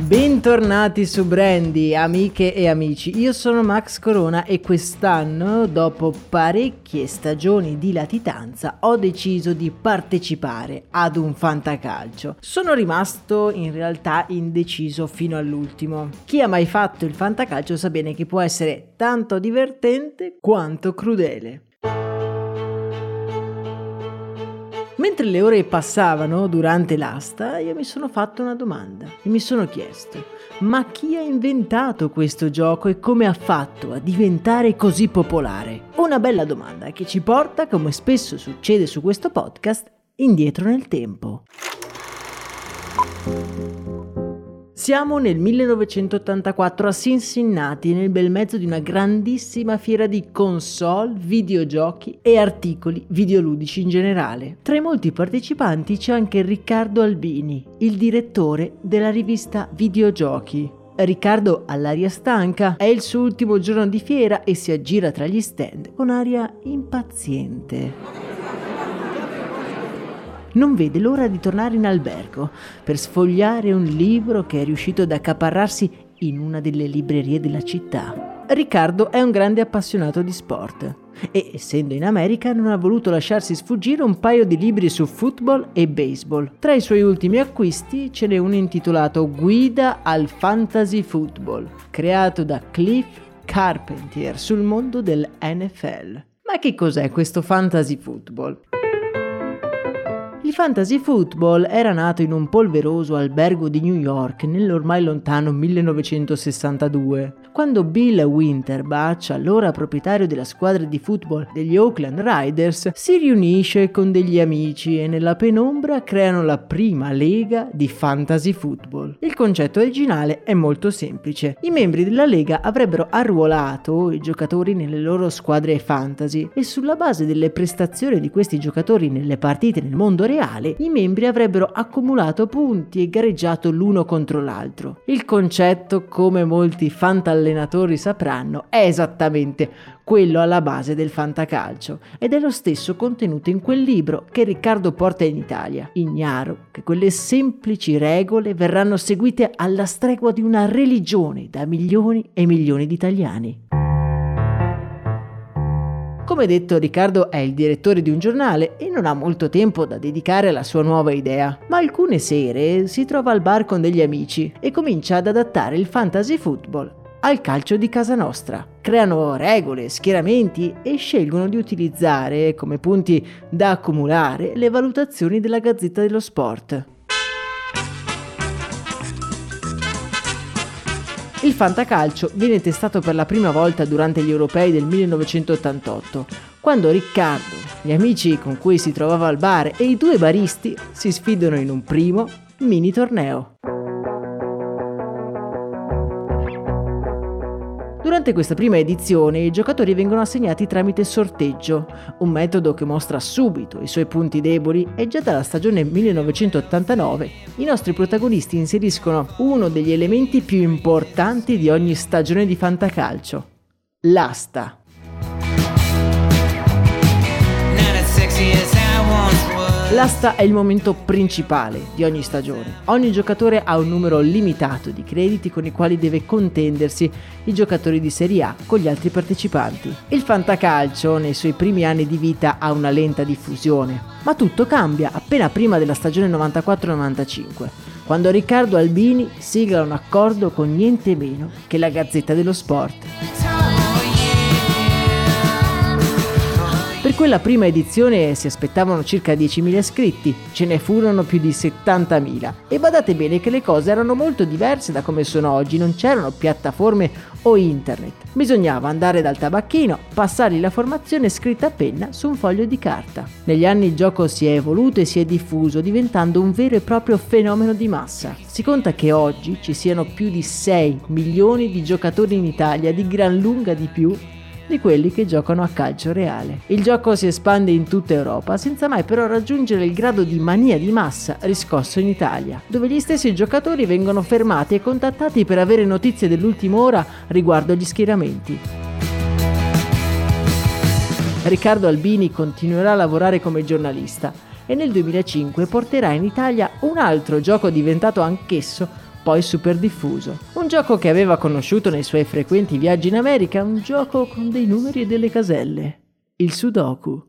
Bentornati su Brandy, amiche e amici. Io sono Max Corona e quest'anno, dopo parecchie stagioni di latitanza, ho deciso di partecipare ad un fantacalcio. Sono rimasto in realtà indeciso fino all'ultimo. Chi ha mai fatto il fantacalcio sa bene che può essere tanto divertente quanto crudele. Mentre le ore passavano durante l'asta, io mi sono fatto una domanda e mi sono chiesto: ma chi ha inventato questo gioco e come ha fatto a diventare così popolare? Una bella domanda che ci porta, come spesso succede su questo podcast, indietro nel tempo. Siamo nel 1984 a Cincinnati, nel bel mezzo di una grandissima fiera di console, videogiochi e articoli videoludici in generale. Tra i molti partecipanti c'è anche Riccardo Albini, il direttore della rivista Videogiochi. Riccardo, all'aria stanca, è il suo ultimo giorno di fiera e si aggira tra gli stand con aria impaziente non vede l'ora di tornare in albergo per sfogliare un libro che è riuscito ad accaparrarsi in una delle librerie della città. Riccardo è un grande appassionato di sport e, essendo in America, non ha voluto lasciarsi sfuggire un paio di libri su football e baseball. Tra i suoi ultimi acquisti ce n'è uno intitolato Guida al Fantasy Football, creato da Cliff Carpentier sul mondo del NFL. Ma che cos'è questo fantasy football? Il fantasy football era nato in un polveroso albergo di New York nell'ormai lontano 1962, quando Bill Winterbach, allora proprietario della squadra di football degli Oakland Riders, si riunisce con degli amici e nella penombra creano la prima lega di fantasy football. Il concetto originale è molto semplice. I membri della lega avrebbero arruolato i giocatori nelle loro squadre fantasy e sulla base delle prestazioni di questi giocatori nelle partite nel mondo reale reale i membri avrebbero accumulato punti e gareggiato l'uno contro l'altro. Il concetto, come molti fantallenatori sapranno, è esattamente quello alla base del fantacalcio ed è lo stesso contenuto in quel libro che Riccardo porta in Italia, ignaro che quelle semplici regole verranno seguite alla stregua di una religione da milioni e milioni di italiani. Come detto, Riccardo è il direttore di un giornale e non ha molto tempo da dedicare alla sua nuova idea, ma alcune sere si trova al bar con degli amici e comincia ad adattare il fantasy football al calcio di casa nostra. Creano regole, schieramenti e scelgono di utilizzare come punti da accumulare le valutazioni della Gazzetta dello Sport. Fantacalcio viene testato per la prima volta durante gli europei del 1988, quando Riccardo, gli amici con cui si trovava al bar e i due baristi si sfidano in un primo mini torneo. Durante questa prima edizione i giocatori vengono assegnati tramite sorteggio, un metodo che mostra subito i suoi punti deboli e già dalla stagione 1989 i nostri protagonisti inseriscono uno degli elementi più importanti di ogni stagione di fantacalcio, l'asta. L'asta è il momento principale di ogni stagione. Ogni giocatore ha un numero limitato di crediti con i quali deve contendersi i giocatori di Serie A con gli altri partecipanti. Il fantacalcio nei suoi primi anni di vita ha una lenta diffusione, ma tutto cambia appena prima della stagione 94-95 quando Riccardo Albini sigla un accordo con niente meno che la Gazzetta dello Sport. Quella prima edizione si aspettavano circa 10.000 iscritti, ce ne furono più di 70.000. E badate bene che le cose erano molto diverse da come sono oggi, non c'erano piattaforme o internet. Bisognava andare dal tabacchino, passargli la formazione scritta a penna su un foglio di carta. Negli anni il gioco si è evoluto e si è diffuso, diventando un vero e proprio fenomeno di massa. Si conta che oggi ci siano più di 6 milioni di giocatori in Italia, di gran lunga di più di quelli che giocano a calcio reale. Il gioco si espande in tutta Europa senza mai però raggiungere il grado di mania di massa riscosso in Italia, dove gli stessi giocatori vengono fermati e contattati per avere notizie dell'ultima ora riguardo agli schieramenti. Riccardo Albini continuerà a lavorare come giornalista e nel 2005 porterà in Italia un altro gioco diventato anch'esso poi super diffuso. Un gioco che aveva conosciuto nei suoi frequenti viaggi in America, un gioco con dei numeri e delle caselle. Il Sudoku.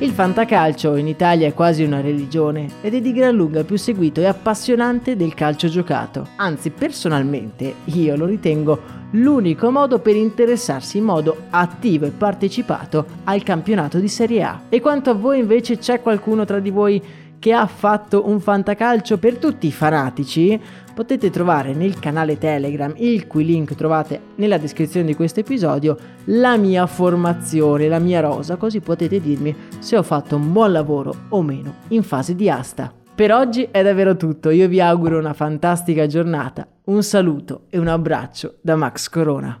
Il fantacalcio in Italia è quasi una religione ed è di gran lunga più seguito e appassionante del calcio giocato. Anzi, personalmente, io lo ritengo l'unico modo per interessarsi in modo attivo e partecipato al campionato di Serie A. E quanto a voi invece c'è qualcuno tra di voi che ha fatto un fantacalcio per tutti i fanatici, potete trovare nel canale Telegram, il cui link trovate nella descrizione di questo episodio, la mia formazione, la mia rosa, così potete dirmi se ho fatto un buon lavoro o meno in fase di asta. Per oggi è davvero tutto, io vi auguro una fantastica giornata, un saluto e un abbraccio da Max Corona.